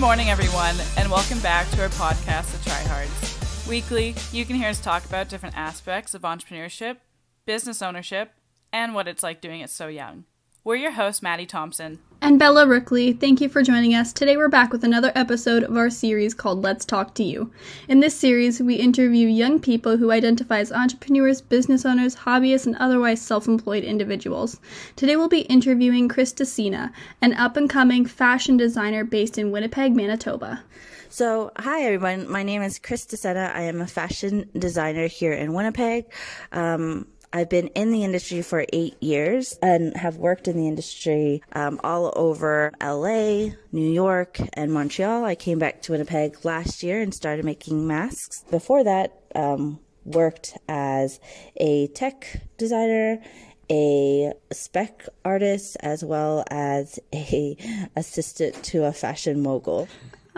morning, everyone, and welcome back to our podcast, The Tryhards. Weekly, you can hear us talk about different aspects of entrepreneurship, business ownership, and what it's like doing it so young. We're your hosts, Maddie Thompson. And Bella Rookley, thank you for joining us. Today we're back with another episode of our series called Let's Talk to You. In this series, we interview young people who identify as entrepreneurs, business owners, hobbyists, and otherwise self employed individuals. Today we'll be interviewing Chris Decina, an up and coming fashion designer based in Winnipeg, Manitoba. So, hi everyone. My name is Chris Decena. I am a fashion designer here in Winnipeg. Um, I've been in the industry for eight years and have worked in the industry um, all over LA, New York, and Montreal. I came back to Winnipeg last year and started making masks. Before that, um, worked as a tech designer a spec artist as well as a assistant to a fashion mogul.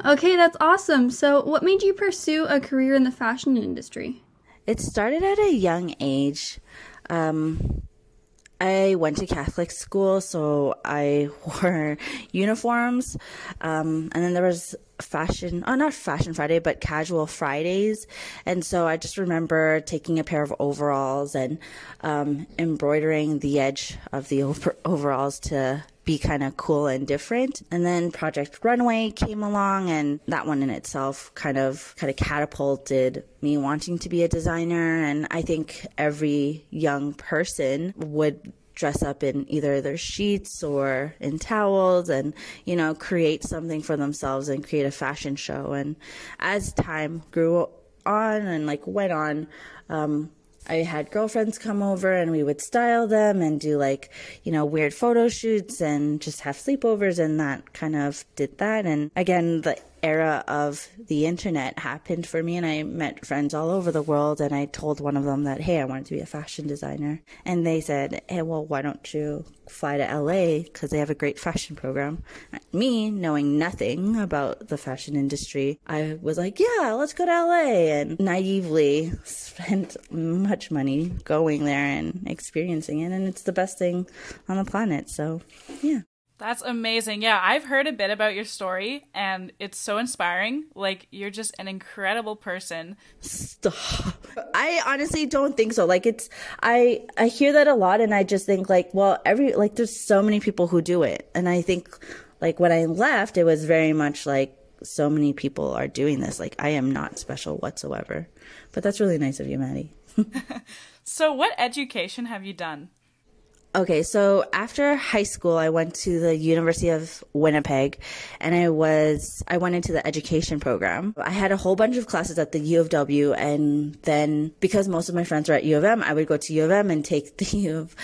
Okay, that's awesome. So, what made you pursue a career in the fashion industry? It started at a young age. Um, I went to Catholic school, so I wore uniforms. Um, and then there was fashion, oh, not Fashion Friday, but casual Fridays. And so I just remember taking a pair of overalls and um, embroidering the edge of the over- overalls to be kind of cool and different. And then Project Runway came along and that one in itself kind of kind of catapulted me wanting to be a designer and I think every young person would dress up in either their sheets or in towels and you know create something for themselves and create a fashion show and as time grew on and like went on um, I had girlfriends come over and we would style them and do like, you know, weird photo shoots and just have sleepovers and that kind of did that. And again, the era of the internet happened for me and I met friends all over the world and I told one of them that, hey, I wanted to be a fashion designer. And they said, hey, well, why don't you fly to LA because they have a great fashion program. Me, knowing nothing about the fashion industry, I was like, yeah, let's go to LA and naively spent much money going there and experiencing it. And it's the best thing on the planet. So, yeah. That's amazing. Yeah, I've heard a bit about your story and it's so inspiring. Like you're just an incredible person. Stop. I honestly don't think so. Like it's I I hear that a lot and I just think like, well, every like there's so many people who do it. And I think like when I left it was very much like so many people are doing this. Like I am not special whatsoever. But that's really nice of you, Maddie. so what education have you done? Okay, so after high school, I went to the University of Winnipeg and I was, I went into the education program. I had a whole bunch of classes at the U of W and then because most of my friends were at U of M, I would go to U of M and take the U of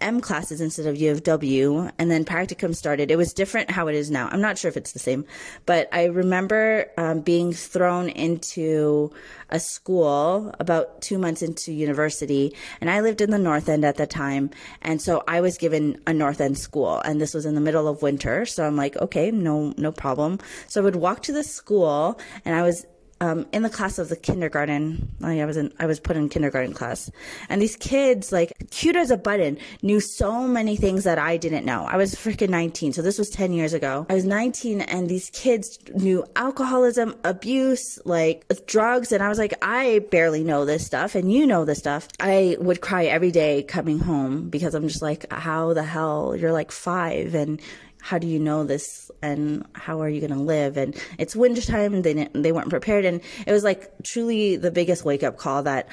M classes instead of U of W, and then practicum started. It was different how it is now. I'm not sure if it's the same, but I remember um, being thrown into a school about two months into university, and I lived in the North End at the time, and so I was given a North End school, and this was in the middle of winter, so I'm like, okay, no, no problem. So I would walk to the school, and I was um, in the class of the kindergarten. I was in, I was put in kindergarten class, and these kids, like cute as a button, knew so many things that I didn't know. I was freaking 19, so this was 10 years ago. I was 19, and these kids knew alcoholism, abuse, like drugs, and I was like, I barely know this stuff, and you know this stuff. I would cry every day coming home because I'm just like, how the hell? You're like five, and how do you know this and how are you going to live and it's wintertime and they didn't, they weren't prepared and it was like truly the biggest wake up call that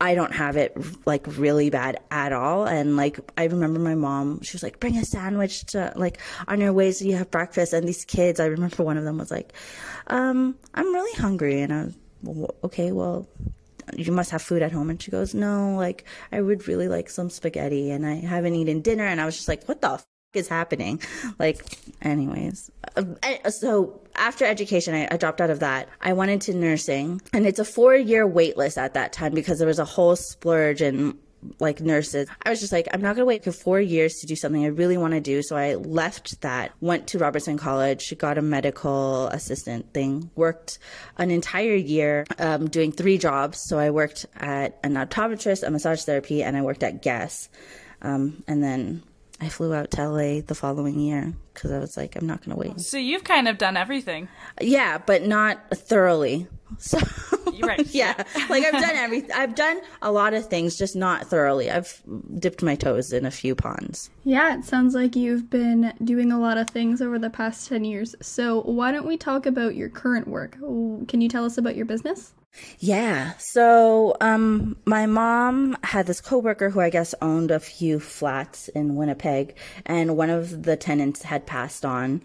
I don't have it like really bad at all. And like, I remember my mom, she was like, bring a sandwich to like on your way so you have breakfast. And these kids, I remember one of them was like, um, I'm really hungry. And I was, well, okay, well, you must have food at home. And she goes, no, like, I would really like some spaghetti and I haven't eaten dinner. And I was just like, what the is happening? Like, anyways. Uh, so after education, I, I, dropped out of that. I went into nursing, and it's a four year wait list at that time because there was a whole splurge in like nurses. I was just like, I'm not going to wait for four years to do something I really want to do. So I left that, went to Robertson College, got a medical assistant thing, worked an entire year um, doing three jobs. So I worked at an optometrist, a massage therapy, and I worked at Guess. Um, and then I flew out to LA the following year because I was like, I'm not going to wait. So you've kind of done everything. Yeah, but not thoroughly. So right. yeah, like I've done everything. I've done a lot of things, just not thoroughly. I've dipped my toes in a few ponds. Yeah, it sounds like you've been doing a lot of things over the past 10 years. So, why don't we talk about your current work? Can you tell us about your business? Yeah. So, um, my mom had this coworker who I guess owned a few flats in Winnipeg, and one of the tenants had passed on.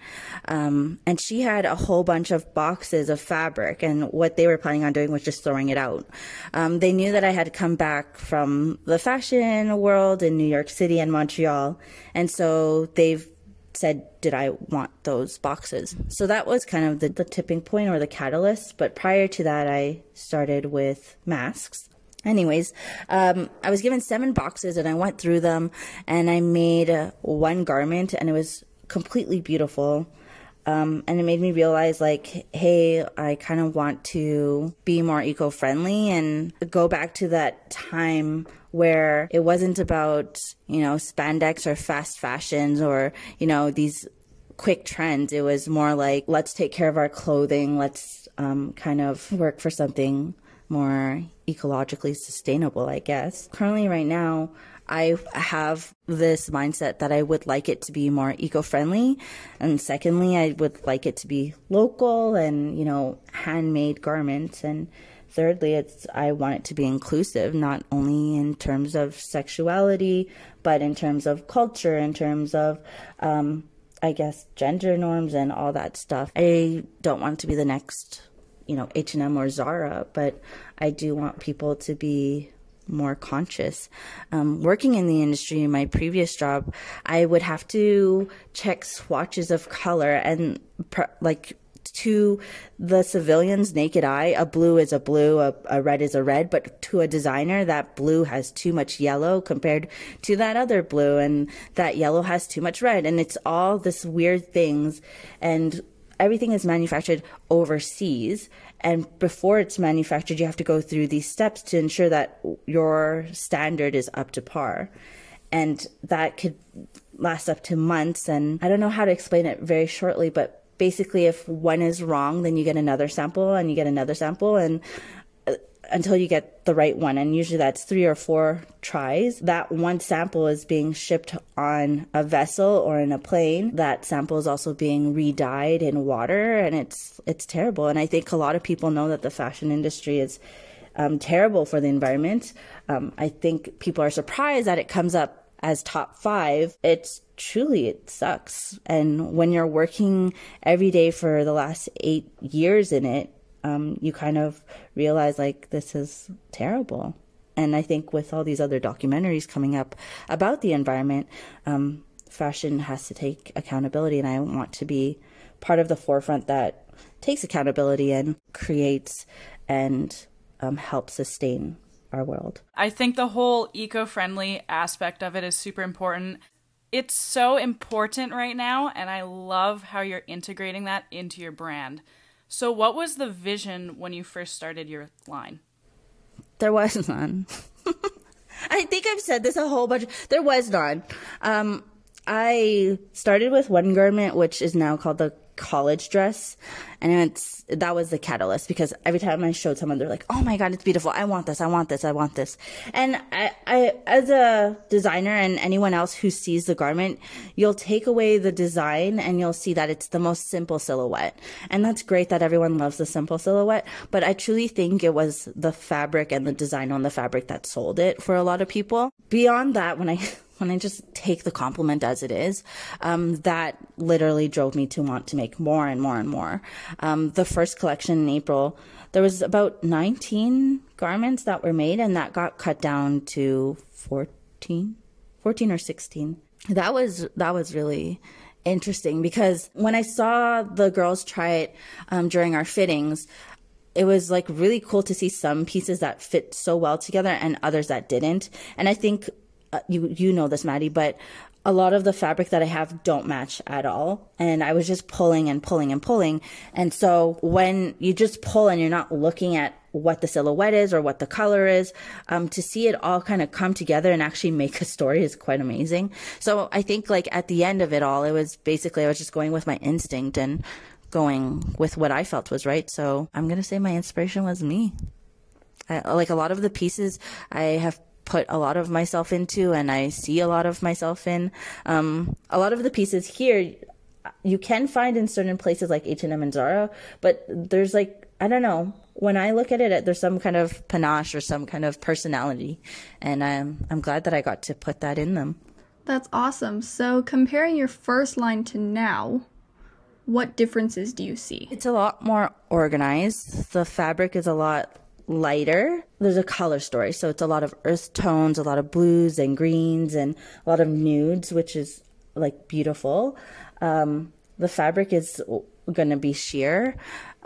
Um, and she had a whole bunch of boxes of fabric, and what they were planning on doing was just throwing it out. Um, they knew that I had come back from the fashion world in New York City and Montreal, and so they've said, Did I want those boxes? So that was kind of the, the tipping point or the catalyst. But prior to that, I started with masks. Anyways, um, I was given seven boxes and I went through them and I made uh, one garment and it was completely beautiful. Um, and it made me realize like hey i kind of want to be more eco-friendly and go back to that time where it wasn't about, you know, spandex or fast fashions or, you know, these quick trends. It was more like, let's take care of our clothing. Let's um, kind of work for something more ecologically sustainable, I guess. Currently, right now, I have this mindset that I would like it to be more eco friendly. And secondly, I would like it to be local and, you know, handmade garments. And thirdly, it's I want it to be inclusive, not only in terms of sexuality, but in terms of culture, in terms of um, I guess gender norms and all that stuff. I don't want to be the next, you know, H and M or Zara, but I do want people to be more conscious. Um, working in the industry in my previous job, I would have to check swatches of color and pr- like to the civilian's naked eye, a blue is a blue, a, a, red is a red, but to a designer, that blue has too much yellow compared to that other blue, and that yellow has too much red, and it's all this weird things, and everything is manufactured overseas. And before it's manufactured, you have to go through these steps to ensure that your standard is up to par. And that could last up to months. And I don't know how to explain it very shortly, but basically if one is wrong then you get another sample and you get another sample and uh, until you get the right one. And usually that's three or four tries. That one sample is being shipped on a vessel or in a plane. That sample is also being re-dyed in water and it's it's terrible. And i think a lot of people know that the fashion industry is um, terrible for the environment. Um, i think people are surprised that it comes up as top five, it's truly it sucks. And when you're working every day for the last eight years in it, um, you kind of realize like this is terrible. And I think with all these other documentaries coming up about the environment, um, fashion has to take accountability, and I want to be part of the forefront that takes accountability and creates and um, helps sustain our world. I think the whole eco friendly aspect of it is super important. It's so important right now, and I love how you're integrating that into your brand. So, what was the vision when you first started your line? There was none. I think I've said this a whole bunch. There was none. Um, I started with one garment, which is now called the college dress. And it's that was the catalyst because every time i showed someone they're like oh my god it's beautiful. I want this. I want this. I want this. And i, I as a designer and anyone else who sees the garment you'll take away the design and you'll see that it's the most simple silhouette. And that's great that everyone loves the simple silhouette but i truly think it was the fabric and the design on the fabric that sold it for a lot of people. Beyond that when i when I just take the compliment as it is, um, that literally drove me to want to make more and more and more. Um, the first collection in April, there was about 19 garments that were made, and that got cut down to 14, 14 or 16. That was that was really interesting because when I saw the girls try it um, during our fittings, it was like really cool to see some pieces that fit so well together and others that didn't. And I think uh, you you know this, Maddie, but a lot of the fabric that I have don't match at all. And I was just pulling and pulling and pulling. And so when you just pull and you're not looking at what the silhouette is or what the color is. Um, to see it all kind of come together and actually make a story is quite amazing. So I think like at the end of it all, it was basically I was just going with my instinct and going with what I felt was right. So I'm gonna say my inspiration was me. I, like a lot of the pieces I have put a lot of myself into and I see a lot of myself in. Um, a lot of the pieces here you can find in certain places like H&M and Zara, but there's like I don't know. When I look at it, there's some kind of panache or some kind of personality, and I'm I'm glad that I got to put that in them. That's awesome. So comparing your first line to now, what differences do you see? It's a lot more organized. The fabric is a lot lighter. There's a color story, so it's a lot of earth tones, a lot of blues and greens, and a lot of nudes, which is like beautiful. Um, the fabric is going to be sheer.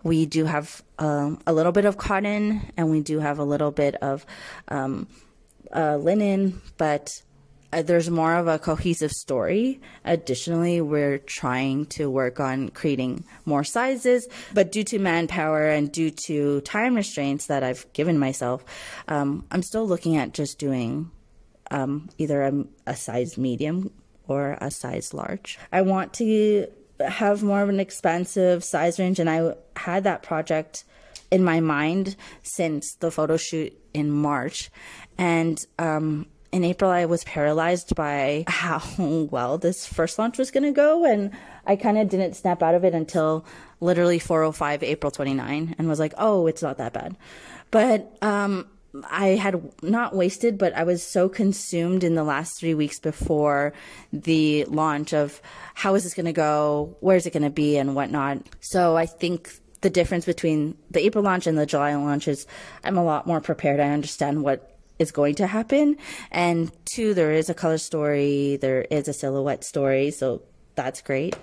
We do have um, a little bit of cotton and we do have a little bit of um, uh, linen, but uh, there's more of a cohesive story. Additionally, we're trying to work on creating more sizes, but due to manpower and due to time restraints that I've given myself, um, I'm still looking at just doing um, either a, a size medium or a size large. I want to have more of an expansive size range, and I had that project in my mind since the photo shoot in March. And um, in April, I was paralyzed by how well this first launch was going to go. And I kind of didn't snap out of it until literally 405 April 29 and was like, oh, it's not that bad. But um, I had not wasted, but I was so consumed in the last three weeks before the launch of how is this going to go, where is it going to be, and whatnot. So I think the difference between the April launch and the July launch is I'm a lot more prepared. I understand what is going to happen. And two, there is a color story, there is a silhouette story, so that's great.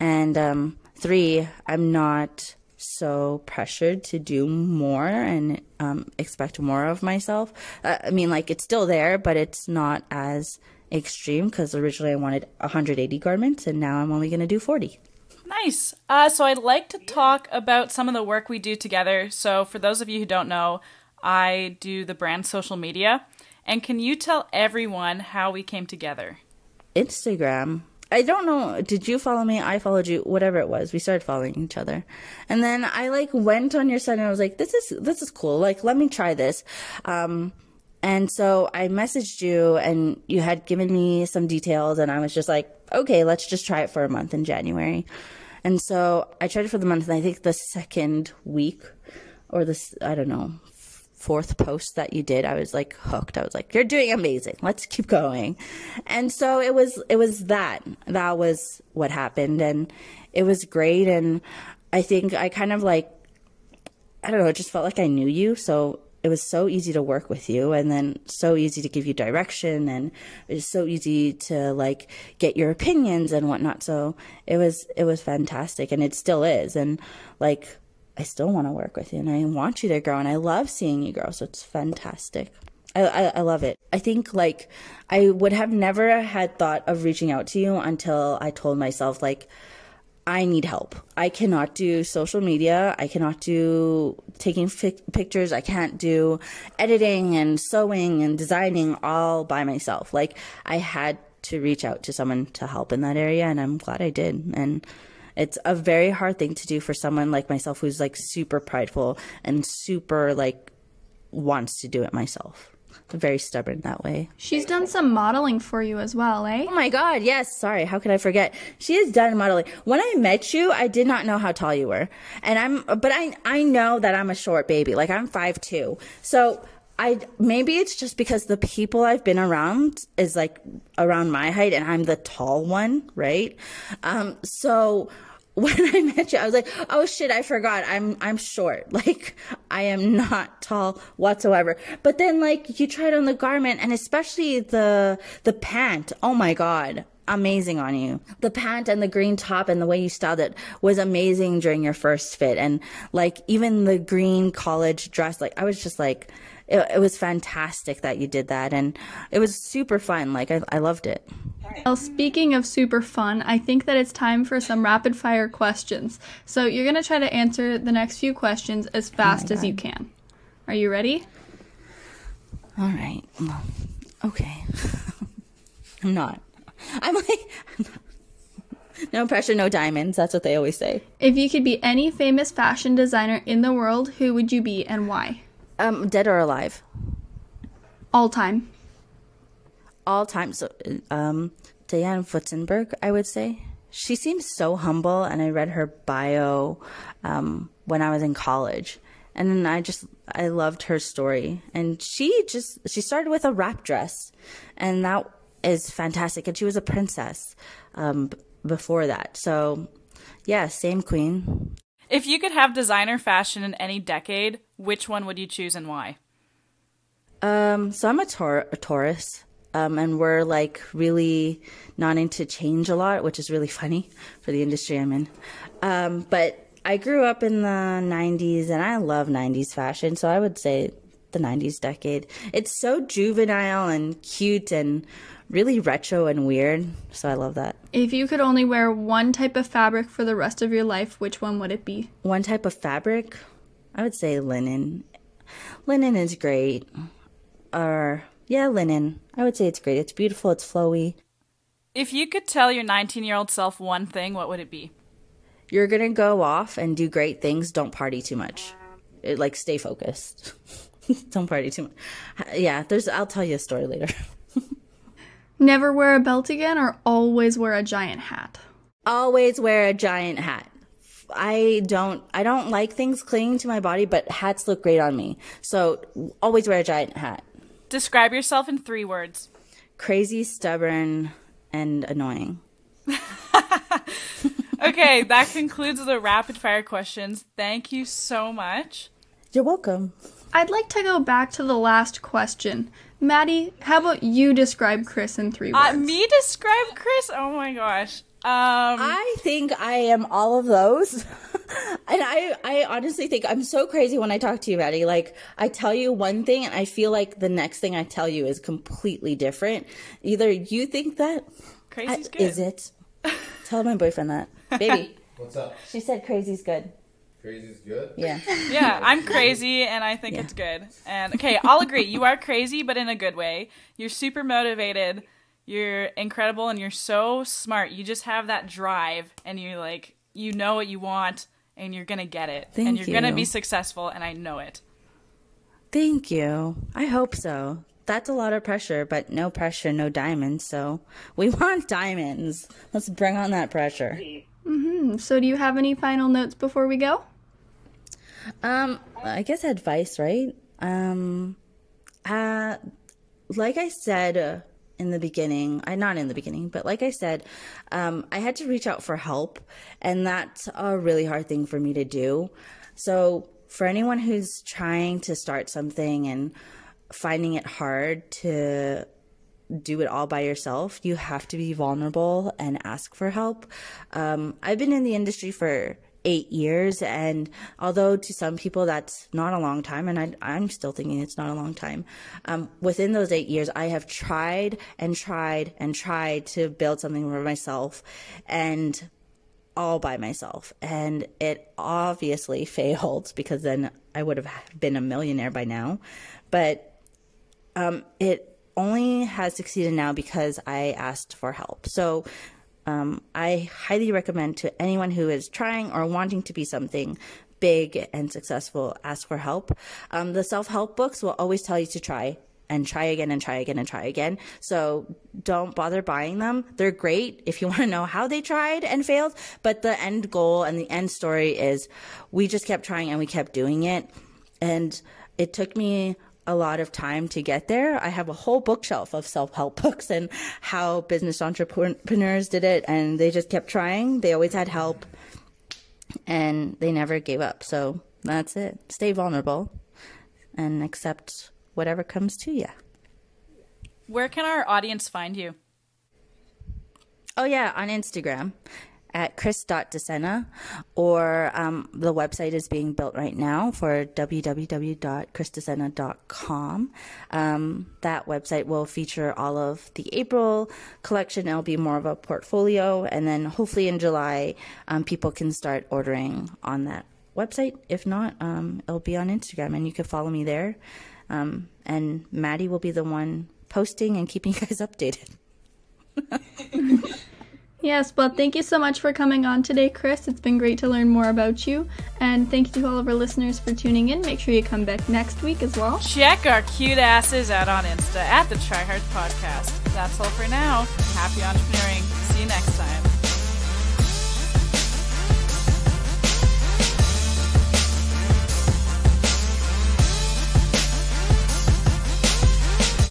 And um, three, I'm not so pressured to do more and um, expect more of myself. Uh, I mean, like it's still there, but it's not as extreme because originally I wanted 180 garments and now I'm only going to do 40. Nice. Uh, so I'd like to talk about some of the work we do together. So for those of you who don't know, I do the brand social media. And can you tell everyone how we came together? Instagram I don't know. Did you follow me? I followed you. Whatever it was, we started following each other, and then I like went on your site and I was like, "This is this is cool. Like, let me try this." Um, and so I messaged you, and you had given me some details, and I was just like, "Okay, let's just try it for a month in January." And so I tried it for the month, and I think the second week, or this, I don't know, fourth post that you did, I was like hooked. I was like, you're doing amazing. Let's keep going. And so it was, it was that, that was what happened. And it was great. And I think I kind of like, I don't know, it just felt like I knew you. So it was so easy to work with you and then so easy to give you direction and it was so easy to like get your opinions and whatnot. So it was, it was fantastic and it still is. And like, I still want to work with you and I want you to grow and I love seeing you grow. So it's fantastic. I, I, I, love it. I think like I would have never had thought of reaching out to you until I told myself like I need help. I cannot do social media. I cannot do taking pictures. I can't do editing and sewing and designing all by myself. Like I had to reach out to someone to help in that area and I'm glad I did. And it's a very hard thing to do for someone like myself who's like super prideful and super like wants to do it myself. I'm very stubborn that way. She's done some modeling for you as well, eh? Oh my god, yes. Sorry, how could I forget? She has done modeling. When I met you, I did not know how tall you were. And I'm but I I know that I'm a short baby. Like I'm five two. So I maybe it's just because the people I've been around is like around my height and I'm the tall one, right? Um, so when I met you, I was like, "Oh shit, I forgot. I'm I'm short. Like I am not tall whatsoever." But then like you tried on the garment and especially the the pant. Oh my god. Amazing on you. The pant and the green top and the way you styled it was amazing during your first fit. And like even the green college dress, like I was just like, it, it was fantastic that you did that and it was super fun like i, I loved it well, speaking of super fun, I think that it's time for some rapid fire questions. So you're going to try to answer the next few questions as oh fast oh as you can. Are you ready? All right. Well, okay. I'm not. I'm like, no pressure, no diamonds. That's what they always say. If you could be any famous fashion designer in the world, who would you be and why? Um, dead or alive? All time. All time. So, um, Diane Furstenberg, I would say. She seems so humble, and I read her bio um, when I was in college, and then I just I loved her story. And she just she started with a wrap dress, and that is fantastic. And she was a princess um, b- before that. So, yeah, same queen. If you could have designer fashion in any decade, which one would you choose and why? Um, so I'm a, Taur- a Taurus, um, and we're like really not into change a lot, which is really funny for the industry I'm in. Um, but I grew up in the 90s, and I love 90s fashion, so I would say the 90s decade. It's so juvenile and cute and really retro and weird, so I love that. If you could only wear one type of fabric for the rest of your life, which one would it be? One type of fabric, I would say linen. Linen is great. Or, yeah, linen. I would say it's great. It's beautiful, it's flowy. If you could tell your 19 year old self one thing, what would it be? You're gonna go off and do great things. Don't party too much. It, like, stay focused. Don't party too much. Yeah, there's. I'll tell you a story later. Never wear a belt again or always wear a giant hat? Always wear a giant hat. I don't. I don't like things clinging to my body, but hats look great on me. So always wear a giant hat. Describe yourself in three words. Crazy, stubborn, and annoying. Okay, that concludes the rapid fire questions. Thank you so much. You're welcome. I'd like to go back to the last question. Maddie, how about you describe Chris in three words? Uh, me describe Chris? Oh my gosh. Um, I think I am all of those. and I I honestly think I'm so crazy when I talk to you, Maddie. Like I tell you one thing and I feel like the next thing I tell you is completely different. Either you think that crazy's I- good. is it? tell my boyfriend that. Baby. What's up? She said crazy's good. Crazy's good. Yeah. Yeah, I'm crazy and I think it's good. And okay, I'll agree. You are crazy, but in a good way. You're super motivated. You're incredible and you're so smart. You just have that drive and you're like, you know what you want and you're going to get it. and you're going to be successful and I know it. Thank you. I hope so. That's a lot of pressure, but no pressure, no diamonds. So we want diamonds. Let's bring on that pressure. Hmm, So, do you have any final notes before we go? Um, I guess advice, right? Um, uh, like I said uh, in the beginning, I not in the beginning, but like I said, um, I had to reach out for help, and that's a really hard thing for me to do. So, for anyone who's trying to start something and finding it hard to do it all by yourself. You have to be vulnerable and ask for help. Um, I've been in the industry for eight years, and although to some people that's not a long time, and I, I'm still thinking it's not a long time, um, within those eight years, I have tried and tried and tried to build something for myself, and all by myself. And it obviously failed because then I would have been a millionaire by now. But um, it only has succeeded now because I asked for help. So um, I highly recommend to anyone who is trying or wanting to be something big and successful, ask for help. Um, the self help books will always tell you to try and try again and try again and try again. So don't bother buying them. They're great if you want to know how they tried and failed. But the end goal and the end story is we just kept trying and we kept doing it. And it took me a lot of time to get there. I have a whole bookshelf of self help books and how business entrepreneurs did it. And they just kept trying. They always had help and they never gave up. So that's it. Stay vulnerable and accept whatever comes to you. Where can our audience find you? Oh, yeah, on Instagram at chris.desena, or um, the website is being built right now for www.chrisdesena.com. Um, that website will feature all of the April collection. It'll be more of a portfolio, and then hopefully in July, um, people can start ordering on that website. If not, um, it'll be on Instagram, and you can follow me there. Um, and Maddie will be the one posting and keeping you guys updated. Yes, well, thank you so much for coming on today, Chris. It's been great to learn more about you. And thank you to all of our listeners for tuning in. Make sure you come back next week as well. Check our cute asses out on Insta at the Try Hard Podcast. That's all for now. Happy entrepreneuring. See you next time.